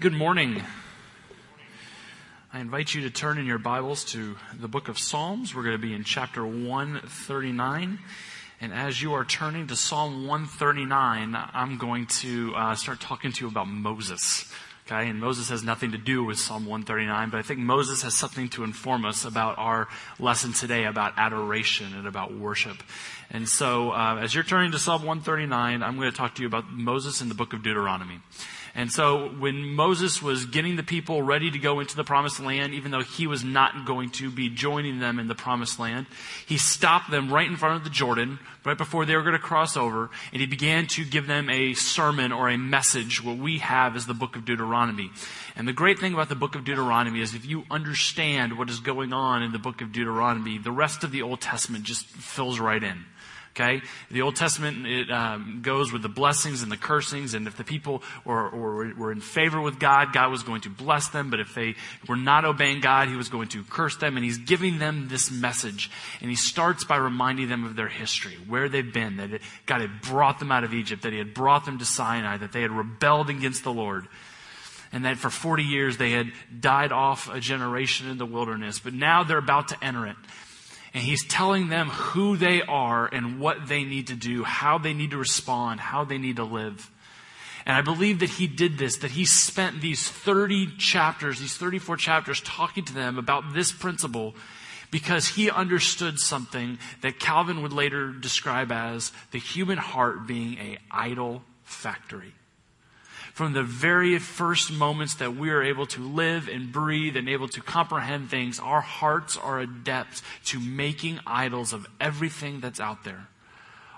Good morning. I invite you to turn in your Bibles to the book of Psalms. We're going to be in chapter 139. And as you are turning to Psalm 139, I'm going to uh, start talking to you about Moses. Okay, and Moses has nothing to do with Psalm 139, but I think Moses has something to inform us about our lesson today about adoration and about worship. And so, uh, as you're turning to Psalm 139, I'm going to talk to you about Moses in the book of Deuteronomy. And so when Moses was getting the people ready to go into the promised land, even though he was not going to be joining them in the promised land, he stopped them right in front of the Jordan, right before they were going to cross over, and he began to give them a sermon or a message, what we have is the book of Deuteronomy. And the great thing about the book of Deuteronomy is if you understand what is going on in the book of Deuteronomy, the rest of the Old Testament just fills right in. Okay? The Old Testament, it um, goes with the blessings and the cursings, and if the people were, were, were in favor with God, God was going to bless them, but if they were not obeying God, He was going to curse them, and He's giving them this message. And He starts by reminding them of their history, where they've been, that God had brought them out of Egypt, that He had brought them to Sinai, that they had rebelled against the Lord and that for 40 years they had died off a generation in the wilderness, but now they're about to enter it. And he's telling them who they are and what they need to do, how they need to respond, how they need to live. And I believe that he did this, that he spent these 30 chapters, these 34 chapters talking to them about this principle because he understood something that Calvin would later describe as the human heart being a idol factory from the very first moments that we are able to live and breathe and able to comprehend things, our hearts are adept to making idols of everything that's out there.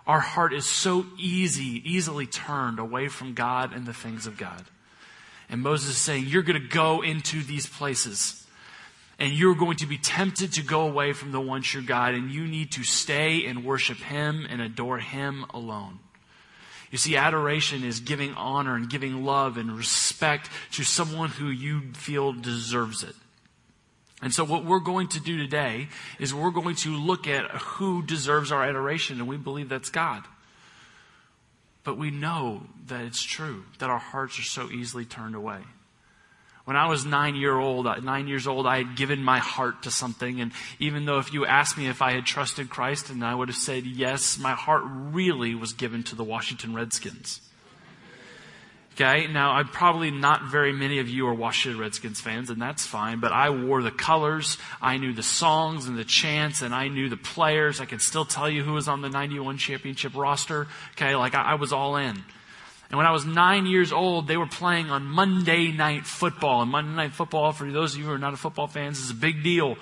Our heart is so easy, easily turned away from God and the things of God. And Moses is saying, You're going to go into these places. And you're going to be tempted to go away from the one true God, and you need to stay and worship Him and adore Him alone. You see, adoration is giving honor and giving love and respect to someone who you feel deserves it. And so what we're going to do today is we're going to look at who deserves our adoration, and we believe that's God. But we know that it's true, that our hearts are so easily turned away. When I was nine year old, uh, nine years old, I had given my heart to something. And even though if you asked me if I had trusted Christ, and I would have said yes, my heart really was given to the Washington Redskins. Okay, now I'm probably not very many of you are Washington Redskins fans, and that's fine, but I wore the colors, I knew the songs and the chants, and I knew the players. I can still tell you who was on the 91 championship roster. Okay, like I, I was all in. And when I was nine years old, they were playing on Monday Night Football. And Monday Night Football, for those of you who are not a football fans, is a big deal.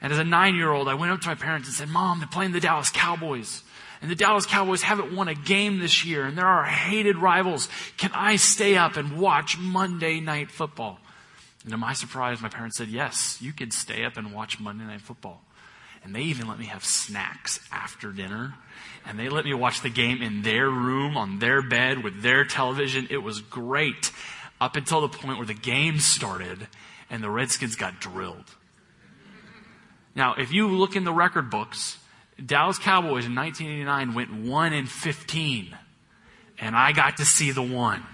And as a nine year old, I went up to my parents and said, Mom, they're playing the Dallas Cowboys. And the Dallas Cowboys haven't won a game this year, and they're our hated rivals. Can I stay up and watch Monday Night Football? And to my surprise, my parents said, Yes, you can stay up and watch Monday Night Football. And they even let me have snacks after dinner and they let me watch the game in their room, on their bed, with their television. It was great up until the point where the game started and the Redskins got drilled. Now, if you look in the record books, Dallas Cowboys in 1989 went 1 in 15, and I got to see the one.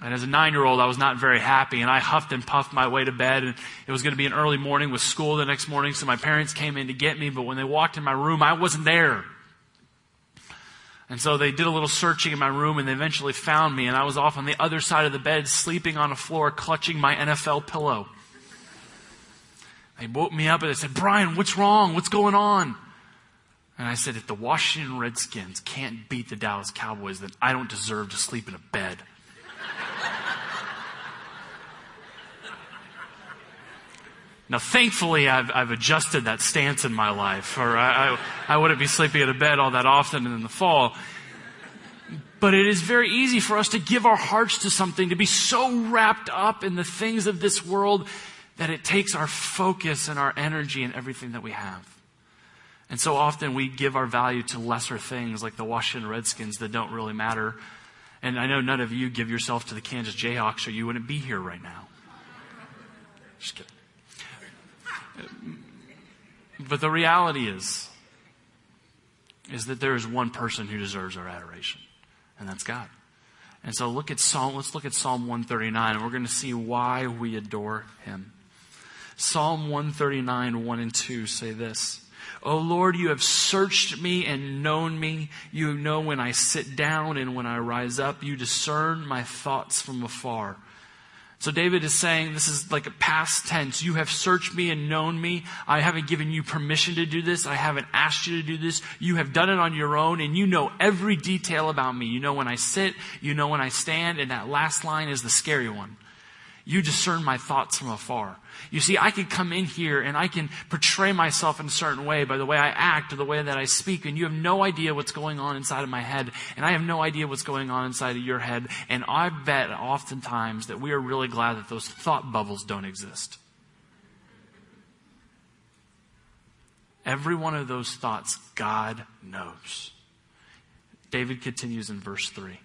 And as a nine year old, I was not very happy, and I huffed and puffed my way to bed. And it was going to be an early morning with school the next morning, so my parents came in to get me. But when they walked in my room, I wasn't there. And so they did a little searching in my room, and they eventually found me. And I was off on the other side of the bed, sleeping on a floor, clutching my NFL pillow. They woke me up and they said, Brian, what's wrong? What's going on? And I said, if the Washington Redskins can't beat the Dallas Cowboys, then I don't deserve to sleep in a bed. Now, thankfully, I've, I've adjusted that stance in my life, or I, I, I wouldn't be sleeping in a bed all that often in the fall. But it is very easy for us to give our hearts to something, to be so wrapped up in the things of this world that it takes our focus and our energy and everything that we have. And so often we give our value to lesser things like the Washington Redskins that don't really matter. And I know none of you give yourself to the Kansas Jayhawks or you wouldn't be here right now. Just kidding. But the reality is, is that there is one person who deserves our adoration, and that's God. And so look at Psalm, let's look at Psalm 139 and we're going to see why we adore him. Psalm 139, 1 and 2 say this. O Lord, you have searched me and known me. You know when I sit down and when I rise up. You discern my thoughts from afar. So David is saying, this is like a past tense. You have searched me and known me. I haven't given you permission to do this. I haven't asked you to do this. You have done it on your own and you know every detail about me. You know when I sit, you know when I stand, and that last line is the scary one. You discern my thoughts from afar. You see, I can come in here and I can portray myself in a certain way by the way I act or the way that I speak, and you have no idea what's going on inside of my head, and I have no idea what's going on inside of your head. And I bet oftentimes that we are really glad that those thought bubbles don't exist. Every one of those thoughts, God knows. David continues in verse 3.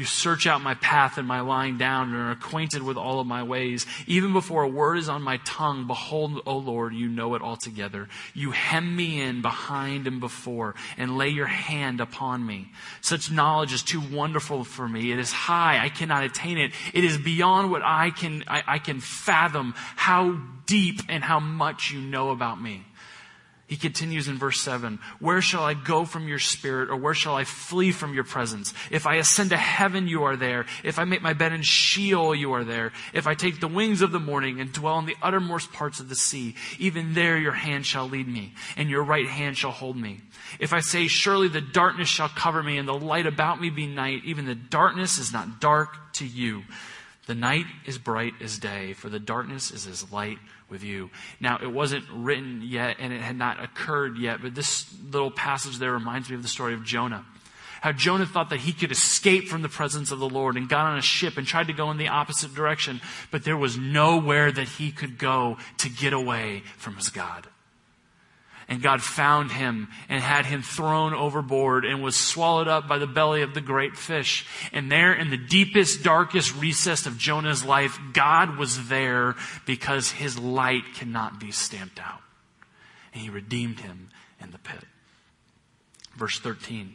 You search out my path and my lying down and are acquainted with all of my ways. Even before a word is on my tongue, behold, O Lord, you know it altogether. You hem me in behind and before and lay your hand upon me. Such knowledge is too wonderful for me. It is high. I cannot attain it. It is beyond what I can, I, I can fathom how deep and how much you know about me. He continues in verse 7 Where shall I go from your spirit, or where shall I flee from your presence? If I ascend to heaven, you are there. If I make my bed in Sheol, you are there. If I take the wings of the morning and dwell in the uttermost parts of the sea, even there your hand shall lead me, and your right hand shall hold me. If I say, Surely the darkness shall cover me, and the light about me be night, even the darkness is not dark to you. The night is bright as day, for the darkness is as light with you. Now, it wasn't written yet and it had not occurred yet, but this little passage there reminds me of the story of Jonah. How Jonah thought that he could escape from the presence of the Lord and got on a ship and tried to go in the opposite direction, but there was nowhere that he could go to get away from his God and God found him and had him thrown overboard and was swallowed up by the belly of the great fish. And there in the deepest, darkest recess of Jonah's life, God was there because his light cannot be stamped out. And he redeemed him in the pit. Verse 13.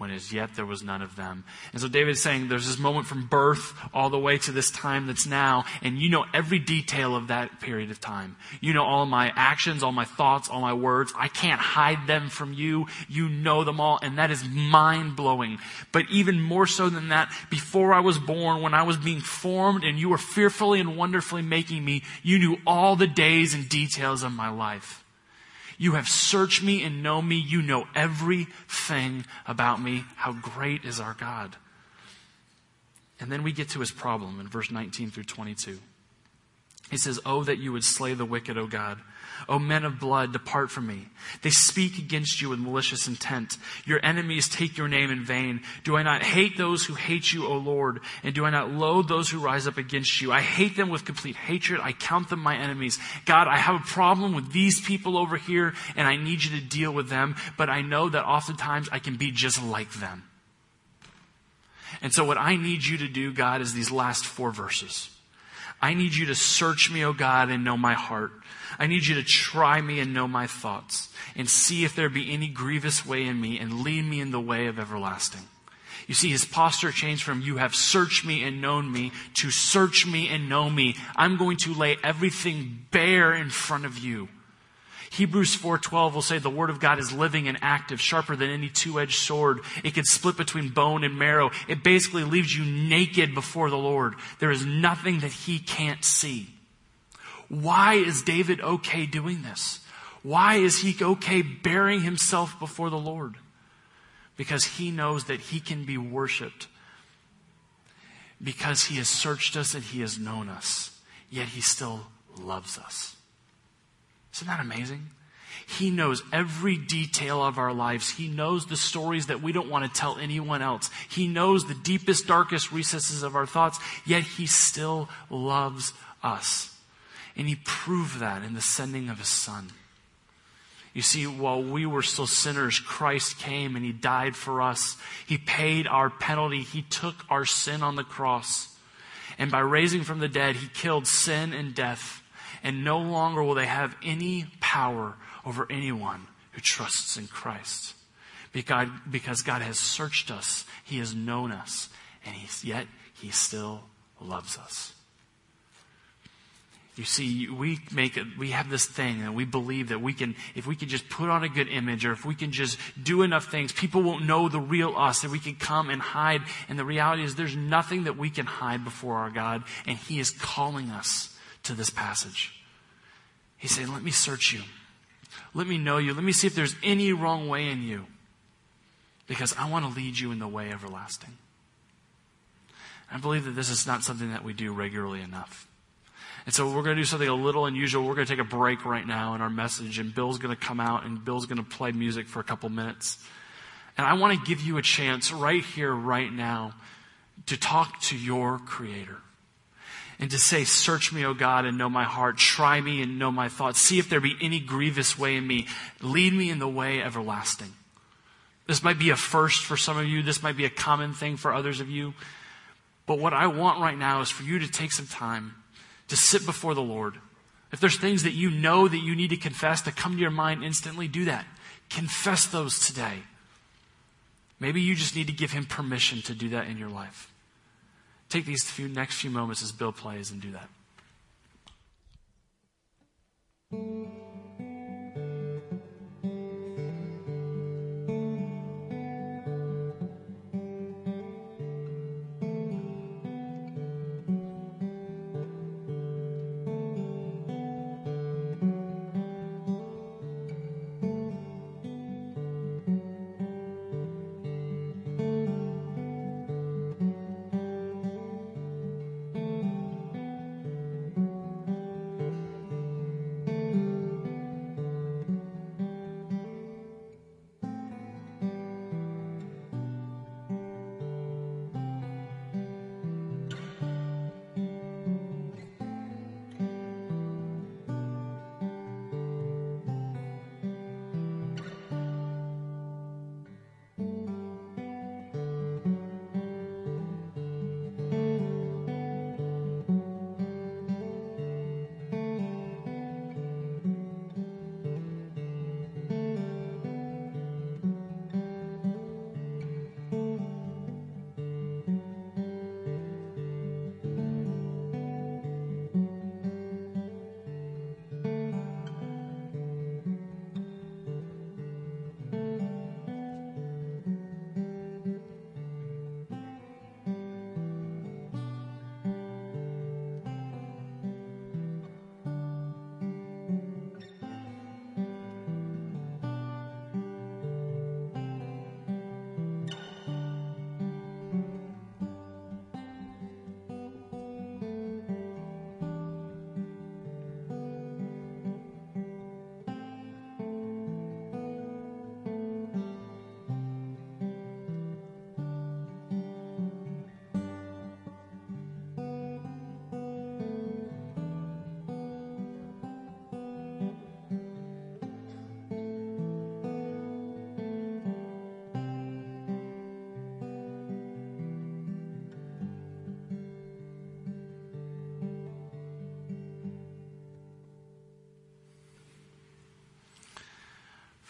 when as yet there was none of them. And so David is saying there's this moment from birth all the way to this time that's now, and you know every detail of that period of time. You know all my actions, all my thoughts, all my words. I can't hide them from you. You know them all, and that is mind blowing. But even more so than that, before I was born, when I was being formed and you were fearfully and wonderfully making me, you knew all the days and details of my life. You have searched me and know me. You know everything about me. How great is our God. And then we get to his problem in verse 19 through 22. He says, Oh, that you would slay the wicked, O God. O men of blood, depart from me. They speak against you with malicious intent. Your enemies take your name in vain. Do I not hate those who hate you, O Lord? And do I not loathe those who rise up against you? I hate them with complete hatred. I count them my enemies. God, I have a problem with these people over here, and I need you to deal with them, but I know that oftentimes I can be just like them. And so what I need you to do, God, is these last four verses. I need you to search me, O God, and know my heart. I need you to try me and know my thoughts and see if there be any grievous way in me and lead me in the way of everlasting. You see, his posture changed from you have searched me and known me to search me and know me. I'm going to lay everything bare in front of you. Hebrews 4:12 will say the word of God is living and active, sharper than any two-edged sword. It can split between bone and marrow. It basically leaves you naked before the Lord. There is nothing that he can't see. Why is David okay doing this? Why is he okay baring himself before the Lord? Because he knows that he can be worshiped. Because he has searched us and he has known us. Yet he still loves us. Isn't that amazing? He knows every detail of our lives. He knows the stories that we don't want to tell anyone else. He knows the deepest, darkest recesses of our thoughts, yet He still loves us. And he proved that in the sending of his son. You see, while we were still sinners, Christ came and he died for us. He paid our penalty. He took our sin on the cross. And by raising from the dead, he killed sin and death. And no longer will they have any power over anyone who trusts in Christ. Because, God has searched us, He has known us, and yet He still loves us. You see, we make we have this thing and we believe that we can, if we can just put on a good image or if we can just do enough things, people won't know the real us that we can come and hide. And the reality is there's nothing that we can hide before our God and He is calling us to this passage. He's saying, let me search you. Let me know you. Let me see if there's any wrong way in you because I want to lead you in the way everlasting. I believe that this is not something that we do regularly enough. And so we're going to do something a little unusual. We're going to take a break right now in our message, and Bill's going to come out and Bill's going to play music for a couple minutes. And I want to give you a chance right here, right now, to talk to your Creator. And to say, Search me, O God, and know my heart. Try me and know my thoughts. See if there be any grievous way in me. Lead me in the way everlasting. This might be a first for some of you. This might be a common thing for others of you. But what I want right now is for you to take some time to sit before the Lord. If there's things that you know that you need to confess that come to your mind instantly, do that. Confess those today. Maybe you just need to give him permission to do that in your life. Take these few next few moments as Bill plays and do that.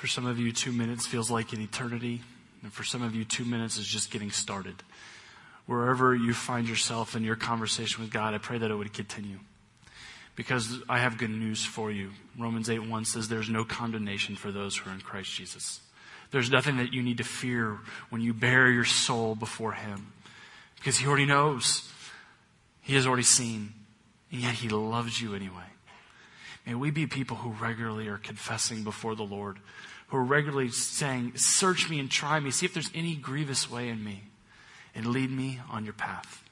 For some of you, two minutes feels like an eternity. And for some of you, two minutes is just getting started. Wherever you find yourself in your conversation with God, I pray that it would continue. Because I have good news for you. Romans 8 1 says there's no condemnation for those who are in Christ Jesus. There's nothing that you need to fear when you bare your soul before Him. Because He already knows. He has already seen. And yet He loves you anyway. May we be people who regularly are confessing before the Lord who are regularly saying, Search me and try me, see if there's any grievous way in me, and lead me on your path.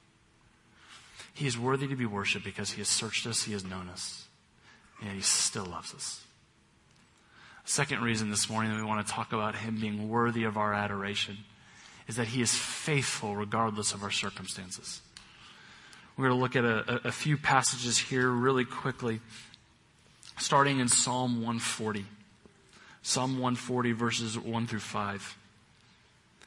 He is worthy to be worshiped because he has searched us, he has known us, and he still loves us. Second reason this morning that we want to talk about him being worthy of our adoration is that he is faithful regardless of our circumstances. We're going to look at a, a few passages here really quickly, starting in Psalm 140. Psalm 140, verses 1 through 5.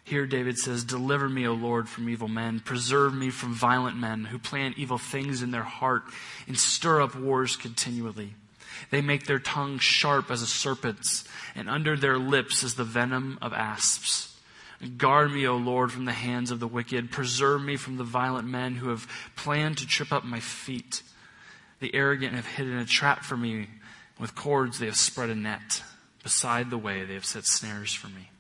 Here, David says, Deliver me, O Lord, from evil men. Preserve me from violent men who plan evil things in their heart and stir up wars continually. They make their tongue sharp as a serpent's, and under their lips is the venom of asps. Guard me, O Lord, from the hands of the wicked. Preserve me from the violent men who have planned to trip up my feet. The arrogant have hidden a trap for me. With cords they have spread a net. Beside the way they have set snares for me.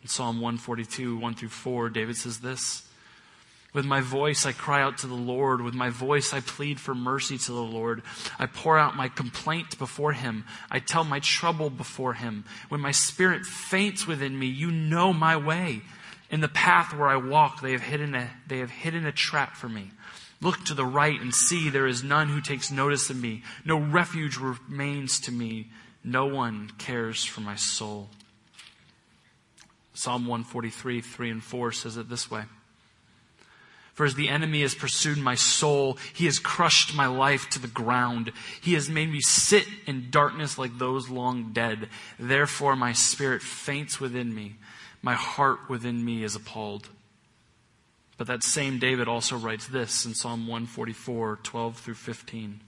In Psalm 142, 1 through 4, David says this With my voice I cry out to the Lord. With my voice I plead for mercy to the Lord. I pour out my complaint before him. I tell my trouble before him. When my spirit faints within me, you know my way. In the path where I walk, they have hidden a, they have hidden a trap for me. Look to the right and see there is none who takes notice of me. No refuge remains to me. No one cares for my soul. Psalm 143, 3 and 4 says it this way. For as the enemy has pursued my soul, he has crushed my life to the ground. He has made me sit in darkness like those long dead. Therefore my spirit faints within me. My heart within me is appalled. But that same David also writes this in Psalm 144, 12 through 15.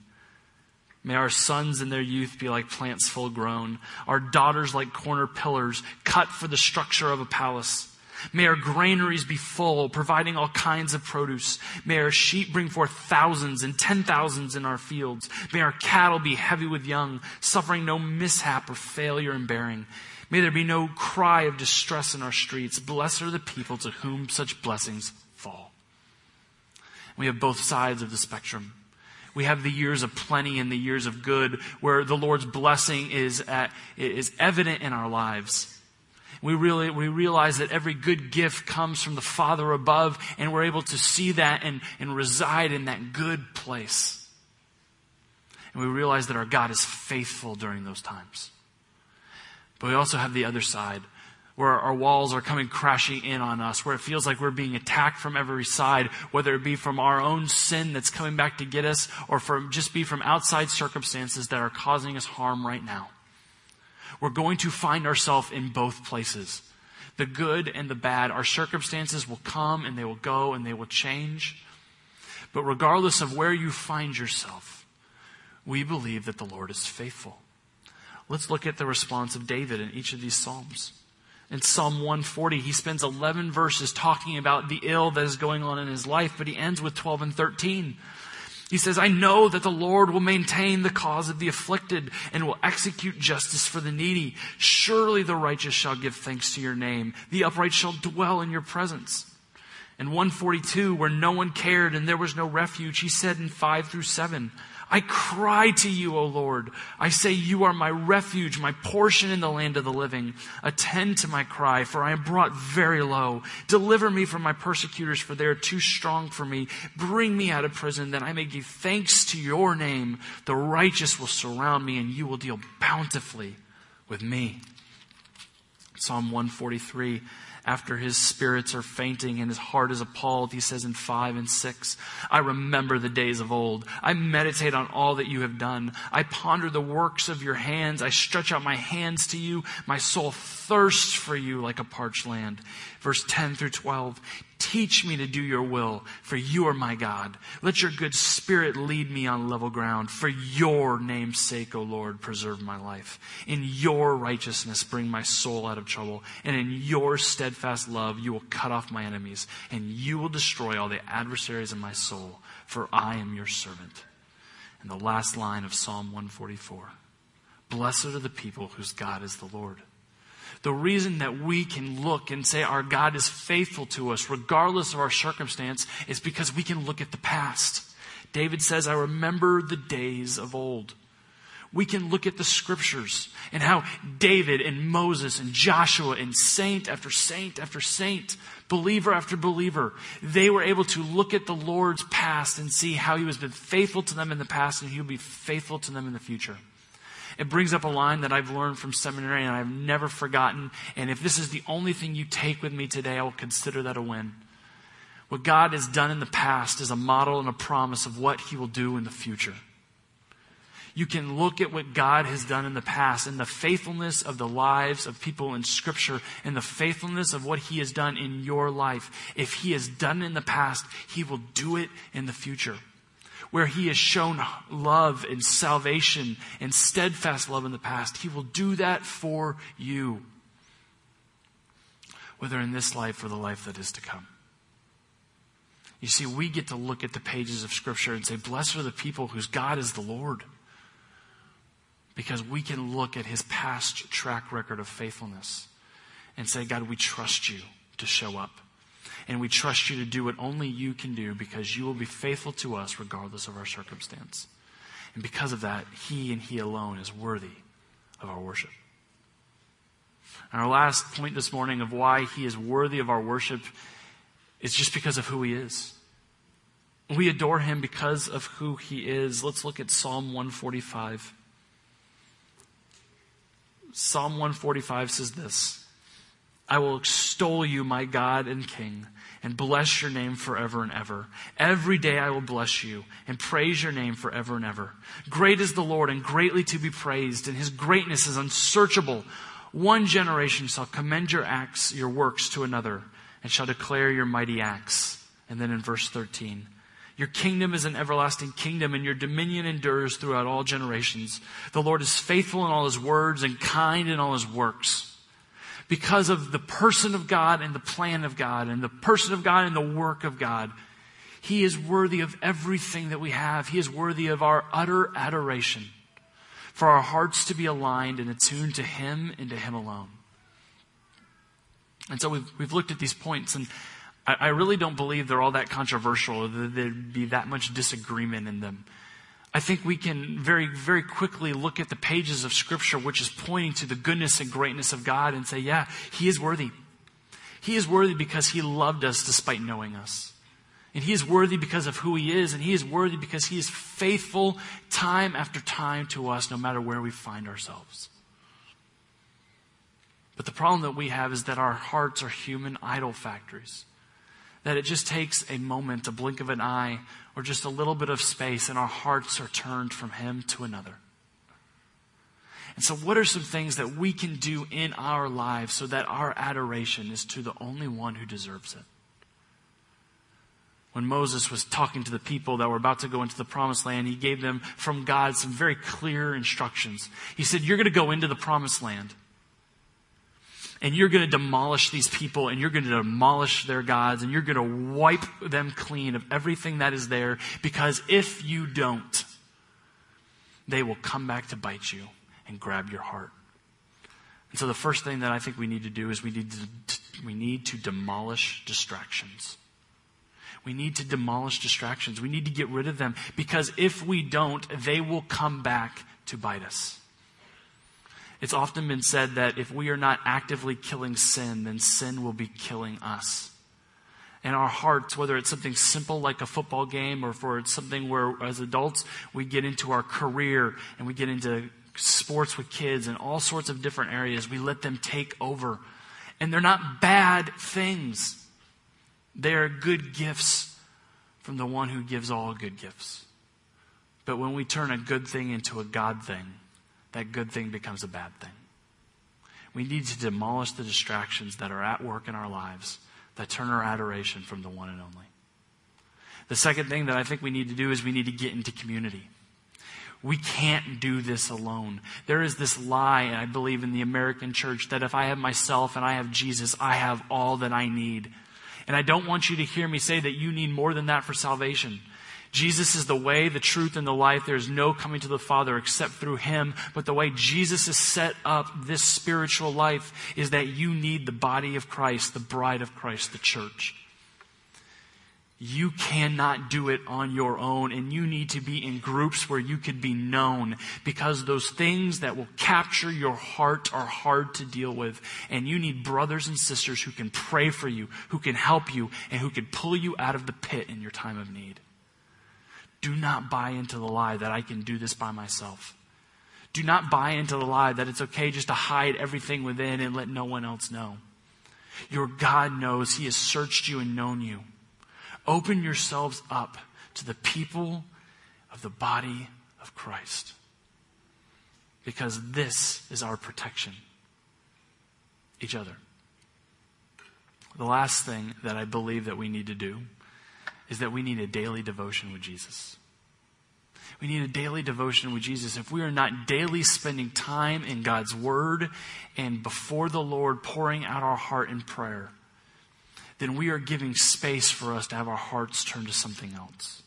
May our sons in their youth be like plants full grown, our daughters like corner pillars cut for the structure of a palace. May our granaries be full, providing all kinds of produce. May our sheep bring forth thousands and ten thousands in our fields. May our cattle be heavy with young, suffering no mishap or failure in bearing. May there be no cry of distress in our streets. Blessed are the people to whom such blessings. We have both sides of the spectrum. We have the years of plenty and the years of good where the Lord's blessing is, at, is evident in our lives. We really, we realize that every good gift comes from the Father above and we're able to see that and, and reside in that good place. And we realize that our God is faithful during those times. But we also have the other side where our walls are coming crashing in on us, where it feels like we're being attacked from every side, whether it be from our own sin that's coming back to get us, or from just be from outside circumstances that are causing us harm right now. We're going to find ourselves in both places. The good and the bad. Our circumstances will come and they will go and they will change. But regardless of where you find yourself, we believe that the Lord is faithful. Let's look at the response of David in each of these Psalms in Psalm 140, he spends 11 verses talking about the ill that is going on in his life, but he ends with 12 and 13. He says, I know that the Lord will maintain the cause of the afflicted and will execute justice for the needy. Surely the righteous shall give thanks to your name. The upright shall dwell in your presence. In 142, where no one cared and there was no refuge, he said in 5 through 7, I cry to you, O Lord. I say, You are my refuge, my portion in the land of the living. Attend to my cry, for I am brought very low. Deliver me from my persecutors, for they are too strong for me. Bring me out of prison, that I may give thanks to your name. The righteous will surround me, and you will deal bountifully with me. Psalm 143 after his spirits are fainting and his heart is appalled, he says in 5 and 6, I remember the days of old. I meditate on all that you have done. I ponder the works of your hands. I stretch out my hands to you. My soul thirsts for you like a parched land. Verse 10 through 12. Teach me to do your will, for you are my God. Let your good spirit lead me on level ground. For your name's sake, O Lord, preserve my life. In your righteousness, bring my soul out of trouble. And in your steadfast love, you will cut off my enemies, and you will destroy all the adversaries of my soul, for I am your servant. And the last line of Psalm 144 Blessed are the people whose God is the Lord the reason that we can look and say our God is faithful to us, regardless of our circumstance, is because we can look at the past. David says, I remember the days of old. We can look at the scriptures and how David and Moses and Joshua and saint after saint after saint, believer after believer, they were able to look at the Lord's past and see how he has been faithful to them in the past and he'll be faithful to them in the future. It brings up a line that I've learned from seminary and I've never forgotten. And if this is the only thing you take with me today, I will consider that a win. What God has done in the past is a model and a promise of what He will do in the future. You can look at what God has done in the past and the faithfulness of the lives of people in Scripture and the faithfulness of what He has done in your life. If He has done it in the past, He will do it in the future. Where He has shown love and salvation and steadfast love in the past, He will do that for you. Whether in this life or the life that is to come. You see, we get to look at the pages of Scripture and say, Blessed are the people whose God is the Lord. Because we can look at his past track record of faithfulness and say, God, we trust you to show up. And we trust you to do what only you can do because you will be faithful to us regardless of our circumstance. And because of that, he and he alone is worthy of our worship. And our last point this morning of why he is worthy of our worship is just because of who he is. We adore him because of who he is. Let's look at Psalm 145. Psalm 145 says this I will extol you, my God and King, and bless your name forever and ever. Every day I will bless you and praise your name forever and ever. Great is the Lord and greatly to be praised, and his greatness is unsearchable. One generation shall commend your acts, your works to another and shall declare your mighty acts. And then in verse 13, your kingdom is an everlasting kingdom, and your dominion endures throughout all generations. The Lord is faithful in all his words and kind in all his works. Because of the person of God and the plan of God, and the person of God and the work of God, he is worthy of everything that we have. He is worthy of our utter adoration. For our hearts to be aligned and attuned to him and to him alone. And so we've, we've looked at these points, and I, I really don't believe they're all that controversial or that there'd be that much disagreement in them. I think we can very, very quickly look at the pages of Scripture, which is pointing to the goodness and greatness of God, and say, yeah, He is worthy. He is worthy because He loved us despite knowing us. And He is worthy because of who He is, and He is worthy because He is faithful time after time to us, no matter where we find ourselves. But the problem that we have is that our hearts are human idol factories. That it just takes a moment, a blink of an eye, or just a little bit of space, and our hearts are turned from Him to another. And so, what are some things that we can do in our lives so that our adoration is to the only one who deserves it? When Moses was talking to the people that were about to go into the promised land, he gave them from God some very clear instructions. He said, You're going to go into the promised land and you're going to demolish these people and you're going to demolish their gods and you're going to wipe them clean of everything that is there because if you don't, they will come back to bite you and grab your heart. And so the first thing that I think we need to do is we need to, we need to demolish distractions. We need to demolish distractions. We need to get rid of them because if we don't, they will come back to bite us. It's often been said that if we are not actively killing sin, then sin will be killing us. And our hearts, whether it's something simple like a football game or for something where as adults we get into our career and we get into sports with kids and all sorts of different areas, we let them take over. And they're not bad things. They are good gifts from the one who gives all good gifts. But when we turn a good thing into a God thing, that good thing becomes a bad thing. We need to demolish the distractions that are at work in our lives that turn our adoration from the one and only. The second thing that I think we need to do is we need to get into community. We can't do this alone. There is this lie, I believe, in the American church that if I have myself and I have Jesus, I have all that I need. And I don't want you to hear me say that you need more than that for salvation. Jesus is the way, the truth, and the life. There is no coming to the Father except through Him. But the way Jesus has set up this spiritual life is that you need the body of Christ, the bride of Christ, the church. You cannot do it on your own, and you need to be in groups where you could be known because those things that will capture your heart are hard to deal with. And you need brothers and sisters who can pray for you, who can help you, and who can pull you out of the pit in your time of need. Do not buy into the lie that I can do this by myself. Do not buy into the lie that it's okay just to hide everything within and let no one else know. Your God knows He has searched you and known you. Open yourselves up to the people of the body of Christ. Because this is our protection. Each other. The last thing that I believe that we need to do is that we need a daily devotion with Jesus. We need a daily devotion with Jesus. If we are not daily spending time in God's Word and before the Lord pouring out our heart in prayer, then we are giving space for us to have our hearts turn to something else.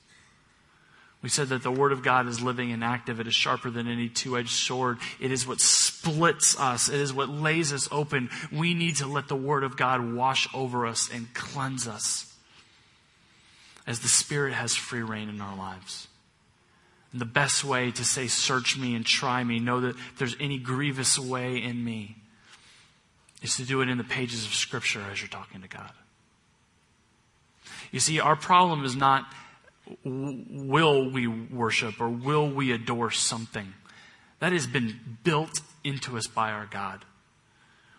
We said that the Word of God is living and active. It is sharper than any two edged sword. It is what splits us. It is what lays us open. We need to let the Word of God wash over us and cleanse us as the Spirit has free rein in our lives. And the best way to say, Search me and try me, know that there's any grievous way in me, is to do it in the pages of Scripture as you're talking to God. You see, our problem is not will we worship or will we adore something? That has been built into us by our God.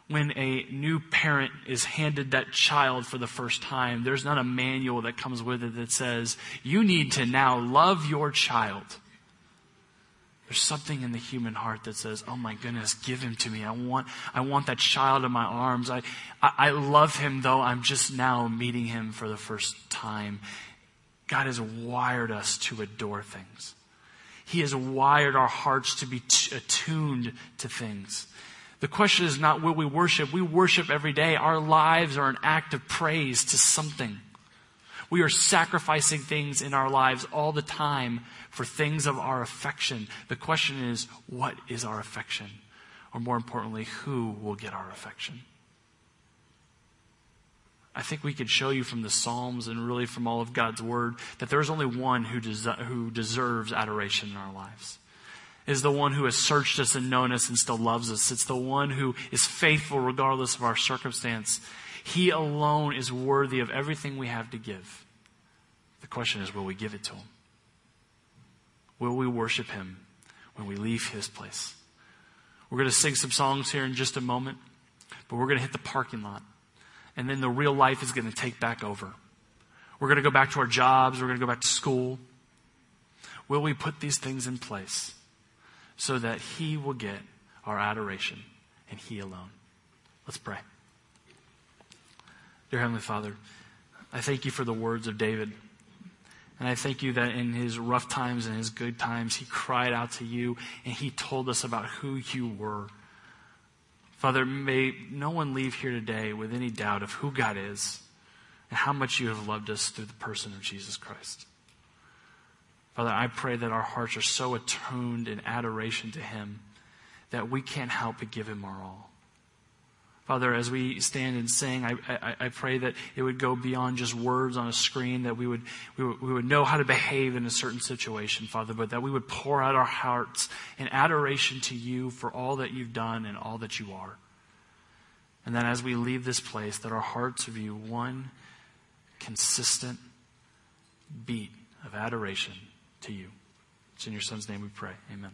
When a new parent is handed that child for the first time, there's not a manual that comes with it that says, you need to now love your child. There's something in the human heart that says, "Oh my goodness, give him to me. I want, I want that child in my arms. I, I, I love him though I'm just now meeting him for the first time." God has wired us to adore things. He has wired our hearts to be t- attuned to things. The question is not will we worship? We worship every day. Our lives are an act of praise to something. We are sacrificing things in our lives all the time for things of our affection. The question is, what is our affection? Or more importantly, who will get our affection? I think we could show you from the Psalms and really from all of God's Word that there is only one who, des- who deserves adoration in our lives. Is the one who has searched us and known us and still loves us. It's the one who is faithful regardless of our circumstance. He alone is worthy of everything we have to give. The question is, will we give it to Him? Will we worship Him when we leave His place? We're going to sing some songs here in just a moment, but we're going to hit the parking lot and then the real life is going to take back over. We're going to go back to our jobs, we're going to go back to school. Will we put these things in place so that He will get our adoration and He alone? Let's pray. Dear Heavenly Father, I thank you for the words of David. And I thank you that in his rough times and his good times, he cried out to you and he told us about who you were. Father, may no one leave here today with any doubt of who God is and how much you have loved us through the person of Jesus Christ. Father, I pray that our hearts are so attuned in adoration to Him that we can't help but give Him our all. Father, as we stand and sing, I, I, I, pray that it would go beyond just words on a screen, that we would, we would, we would know how to behave in a certain situation, Father, but that we would pour out our hearts in adoration to you for all that you've done and all that you are. And that as we leave this place, that our hearts would be one consistent beat of adoration to you. It's in your son's name we pray. Amen.